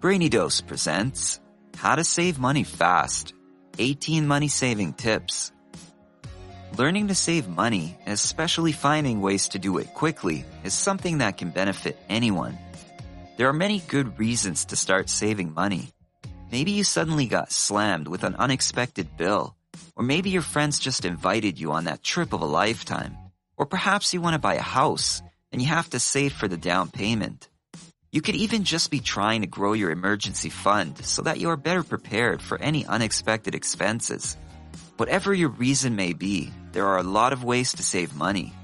Brainy Dose presents How to Save Money Fast 18 Money Saving Tips. Learning to save money, especially finding ways to do it quickly, is something that can benefit anyone. There are many good reasons to start saving money. Maybe you suddenly got slammed with an unexpected bill, or maybe your friends just invited you on that trip of a lifetime, or perhaps you want to buy a house and you have to save for the down payment. You could even just be trying to grow your emergency fund so that you are better prepared for any unexpected expenses. Whatever your reason may be, there are a lot of ways to save money.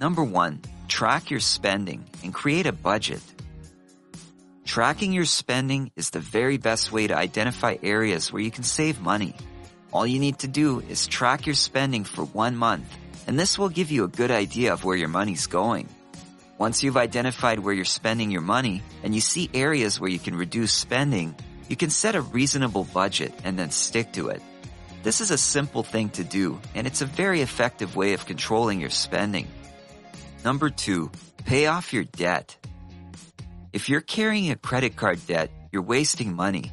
Number one, track your spending and create a budget. Tracking your spending is the very best way to identify areas where you can save money. All you need to do is track your spending for one month, and this will give you a good idea of where your money's going. Once you've identified where you're spending your money and you see areas where you can reduce spending, you can set a reasonable budget and then stick to it. This is a simple thing to do and it's a very effective way of controlling your spending. Number two, pay off your debt. If you're carrying a credit card debt, you're wasting money.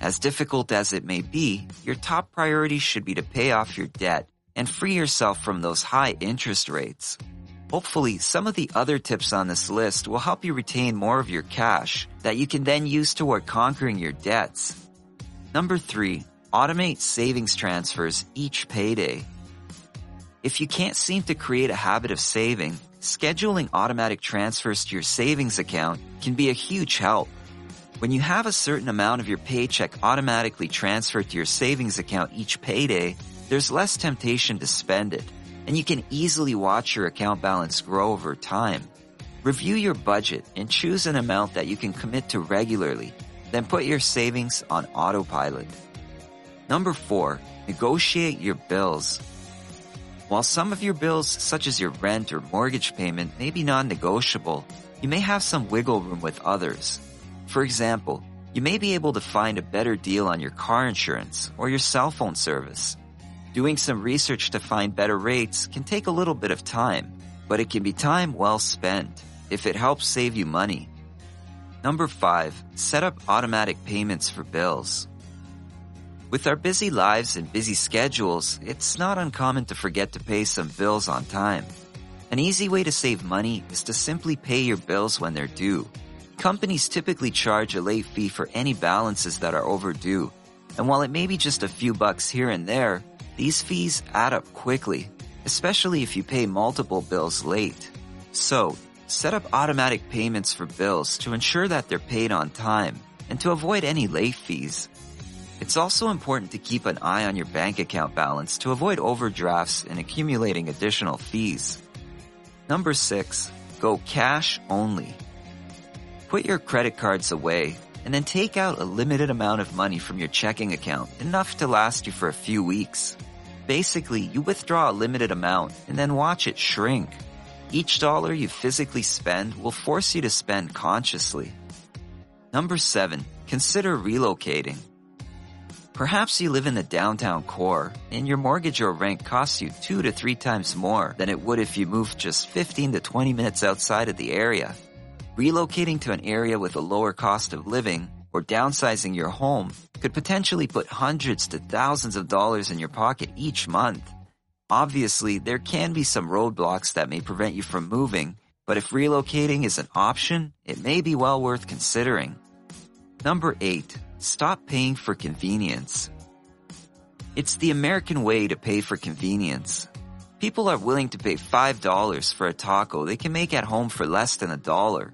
As difficult as it may be, your top priority should be to pay off your debt and free yourself from those high interest rates. Hopefully, some of the other tips on this list will help you retain more of your cash that you can then use toward conquering your debts. Number three, automate savings transfers each payday. If you can't seem to create a habit of saving, scheduling automatic transfers to your savings account can be a huge help. When you have a certain amount of your paycheck automatically transferred to your savings account each payday, there's less temptation to spend it and you can easily watch your account balance grow over time. Review your budget and choose an amount that you can commit to regularly, then put your savings on autopilot. Number four, negotiate your bills. While some of your bills, such as your rent or mortgage payment, may be non-negotiable, you may have some wiggle room with others. For example, you may be able to find a better deal on your car insurance or your cell phone service. Doing some research to find better rates can take a little bit of time, but it can be time well spent if it helps save you money. Number five, set up automatic payments for bills. With our busy lives and busy schedules, it's not uncommon to forget to pay some bills on time. An easy way to save money is to simply pay your bills when they're due. Companies typically charge a late fee for any balances that are overdue. And while it may be just a few bucks here and there, these fees add up quickly, especially if you pay multiple bills late. So, set up automatic payments for bills to ensure that they're paid on time and to avoid any late fees. It's also important to keep an eye on your bank account balance to avoid overdrafts and accumulating additional fees. Number six, go cash only. Put your credit cards away and then take out a limited amount of money from your checking account, enough to last you for a few weeks. Basically, you withdraw a limited amount and then watch it shrink. Each dollar you physically spend will force you to spend consciously. Number seven, consider relocating. Perhaps you live in the downtown core and your mortgage or rent costs you two to three times more than it would if you moved just 15 to 20 minutes outside of the area. Relocating to an area with a lower cost of living or downsizing your home could potentially put hundreds to thousands of dollars in your pocket each month. Obviously, there can be some roadblocks that may prevent you from moving, but if relocating is an option, it may be well worth considering. Number 8. Stop paying for convenience. It's the American way to pay for convenience. People are willing to pay $5 for a taco they can make at home for less than a dollar.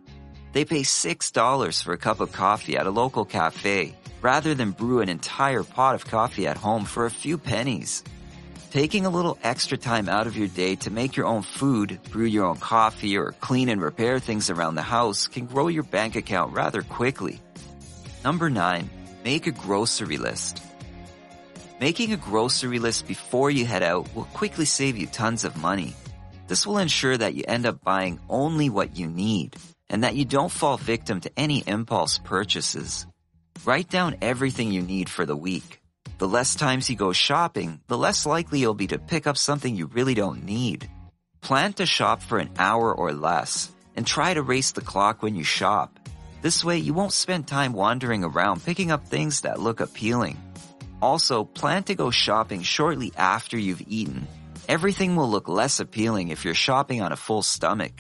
They pay $6 for a cup of coffee at a local cafe rather than brew an entire pot of coffee at home for a few pennies. Taking a little extra time out of your day to make your own food, brew your own coffee, or clean and repair things around the house can grow your bank account rather quickly. Number 9. Make a grocery list. Making a grocery list before you head out will quickly save you tons of money. This will ensure that you end up buying only what you need and that you don't fall victim to any impulse purchases. Write down everything you need for the week. The less times you go shopping, the less likely you'll be to pick up something you really don't need. Plan to shop for an hour or less and try to race the clock when you shop. This way, you won't spend time wandering around picking up things that look appealing. Also, plan to go shopping shortly after you've eaten. Everything will look less appealing if you're shopping on a full stomach.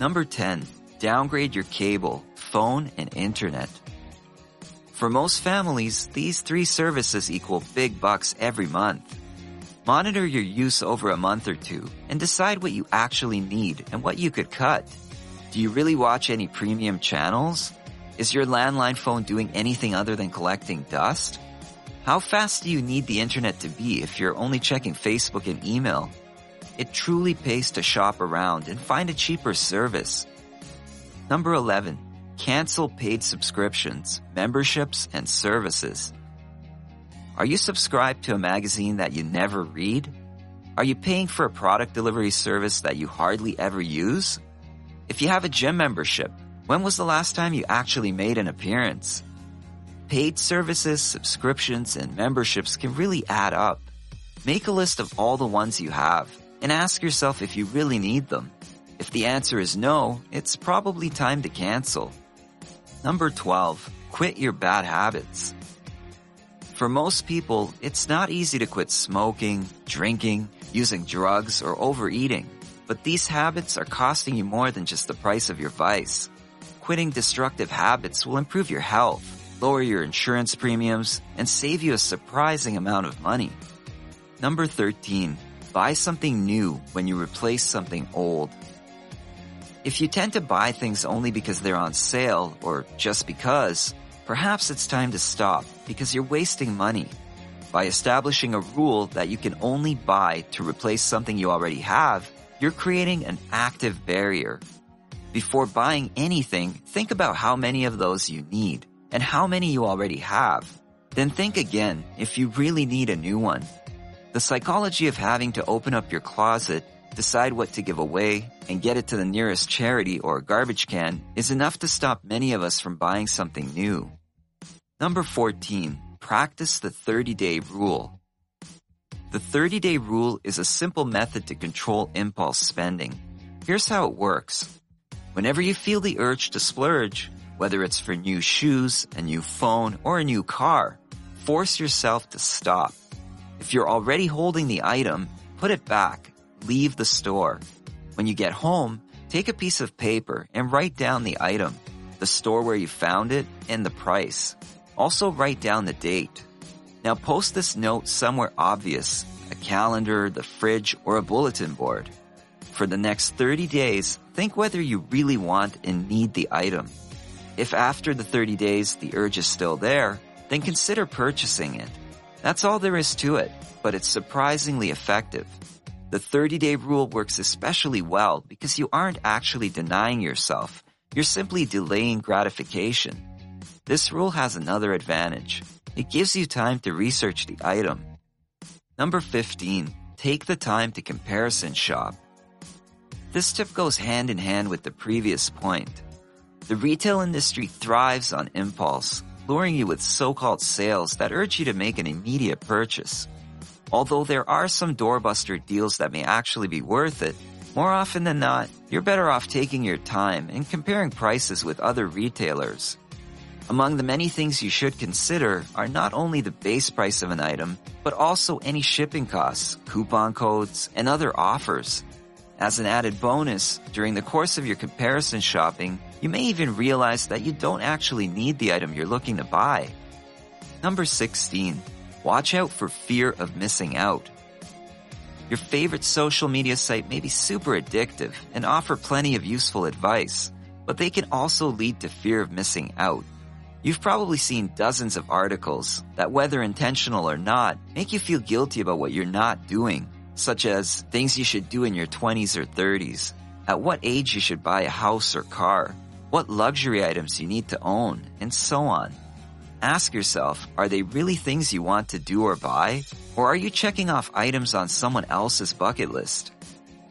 Number 10. Downgrade your cable, phone, and internet. For most families, these three services equal big bucks every month. Monitor your use over a month or two and decide what you actually need and what you could cut. Do you really watch any premium channels? Is your landline phone doing anything other than collecting dust? How fast do you need the internet to be if you're only checking Facebook and email? It truly pays to shop around and find a cheaper service. Number 11. Cancel paid subscriptions, memberships, and services. Are you subscribed to a magazine that you never read? Are you paying for a product delivery service that you hardly ever use? If you have a gym membership, when was the last time you actually made an appearance? Paid services, subscriptions, and memberships can really add up. Make a list of all the ones you have and ask yourself if you really need them. If the answer is no, it's probably time to cancel. Number 12. Quit your bad habits. For most people, it's not easy to quit smoking, drinking, using drugs, or overeating. But these habits are costing you more than just the price of your vice. Quitting destructive habits will improve your health, lower your insurance premiums, and save you a surprising amount of money. Number 13. Buy something new when you replace something old. If you tend to buy things only because they're on sale or just because, perhaps it's time to stop because you're wasting money. By establishing a rule that you can only buy to replace something you already have, you're creating an active barrier. Before buying anything, think about how many of those you need and how many you already have. Then think again if you really need a new one. The psychology of having to open up your closet decide what to give away, and get it to the nearest charity or garbage can is enough to stop many of us from buying something new. Number 14. Practice the 30 day rule. The 30 day rule is a simple method to control impulse spending. Here's how it works. Whenever you feel the urge to splurge, whether it's for new shoes, a new phone, or a new car, force yourself to stop. If you're already holding the item, put it back leave the store. When you get home, take a piece of paper and write down the item, the store where you found it, and the price. Also write down the date. Now post this note somewhere obvious, a calendar, the fridge, or a bulletin board. For the next 30 days, think whether you really want and need the item. If after the 30 days the urge is still there, then consider purchasing it. That's all there is to it, but it's surprisingly effective. The 30 day rule works especially well because you aren't actually denying yourself. You're simply delaying gratification. This rule has another advantage. It gives you time to research the item. Number 15. Take the time to comparison shop. This tip goes hand in hand with the previous point. The retail industry thrives on impulse, luring you with so-called sales that urge you to make an immediate purchase. Although there are some doorbuster deals that may actually be worth it, more often than not, you're better off taking your time and comparing prices with other retailers. Among the many things you should consider are not only the base price of an item, but also any shipping costs, coupon codes, and other offers. As an added bonus, during the course of your comparison shopping, you may even realize that you don't actually need the item you're looking to buy. Number 16 watch out for fear of missing out. Your favorite social media site may be super addictive and offer plenty of useful advice, but they can also lead to fear of missing out. You've probably seen dozens of articles that, whether intentional or not, make you feel guilty about what you're not doing, such as things you should do in your 20s or 30s, at what age you should buy a house or car, what luxury items you need to own, and so on. Ask yourself, are they really things you want to do or buy? Or are you checking off items on someone else's bucket list?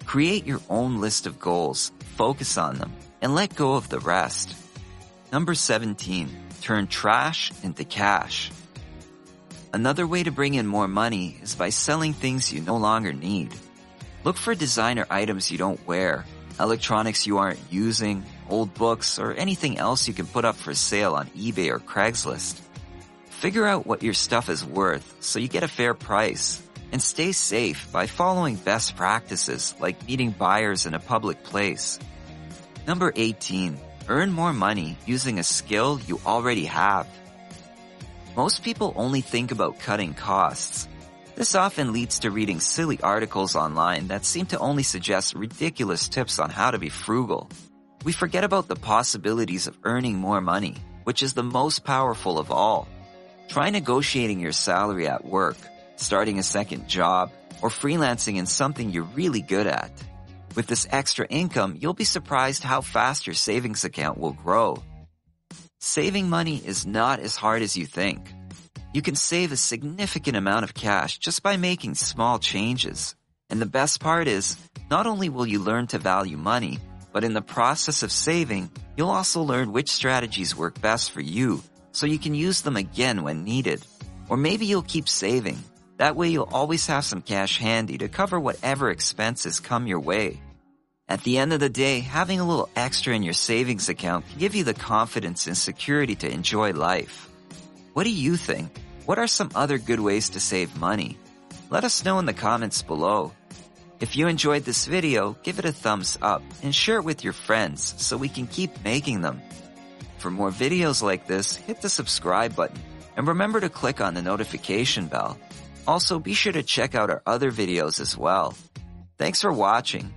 Create your own list of goals, focus on them, and let go of the rest. Number 17, turn trash into cash. Another way to bring in more money is by selling things you no longer need. Look for designer items you don't wear, electronics you aren't using, old books, or anything else you can put up for sale on eBay or Craigslist. Figure out what your stuff is worth so you get a fair price and stay safe by following best practices like meeting buyers in a public place. Number 18. Earn more money using a skill you already have. Most people only think about cutting costs. This often leads to reading silly articles online that seem to only suggest ridiculous tips on how to be frugal. We forget about the possibilities of earning more money, which is the most powerful of all. Try negotiating your salary at work, starting a second job, or freelancing in something you're really good at. With this extra income, you'll be surprised how fast your savings account will grow. Saving money is not as hard as you think. You can save a significant amount of cash just by making small changes. And the best part is, not only will you learn to value money, but in the process of saving, you'll also learn which strategies work best for you so you can use them again when needed. Or maybe you'll keep saving. That way you'll always have some cash handy to cover whatever expenses come your way. At the end of the day, having a little extra in your savings account can give you the confidence and security to enjoy life. What do you think? What are some other good ways to save money? Let us know in the comments below. If you enjoyed this video, give it a thumbs up and share it with your friends so we can keep making them. For more videos like this, hit the subscribe button and remember to click on the notification bell. Also, be sure to check out our other videos as well. Thanks for watching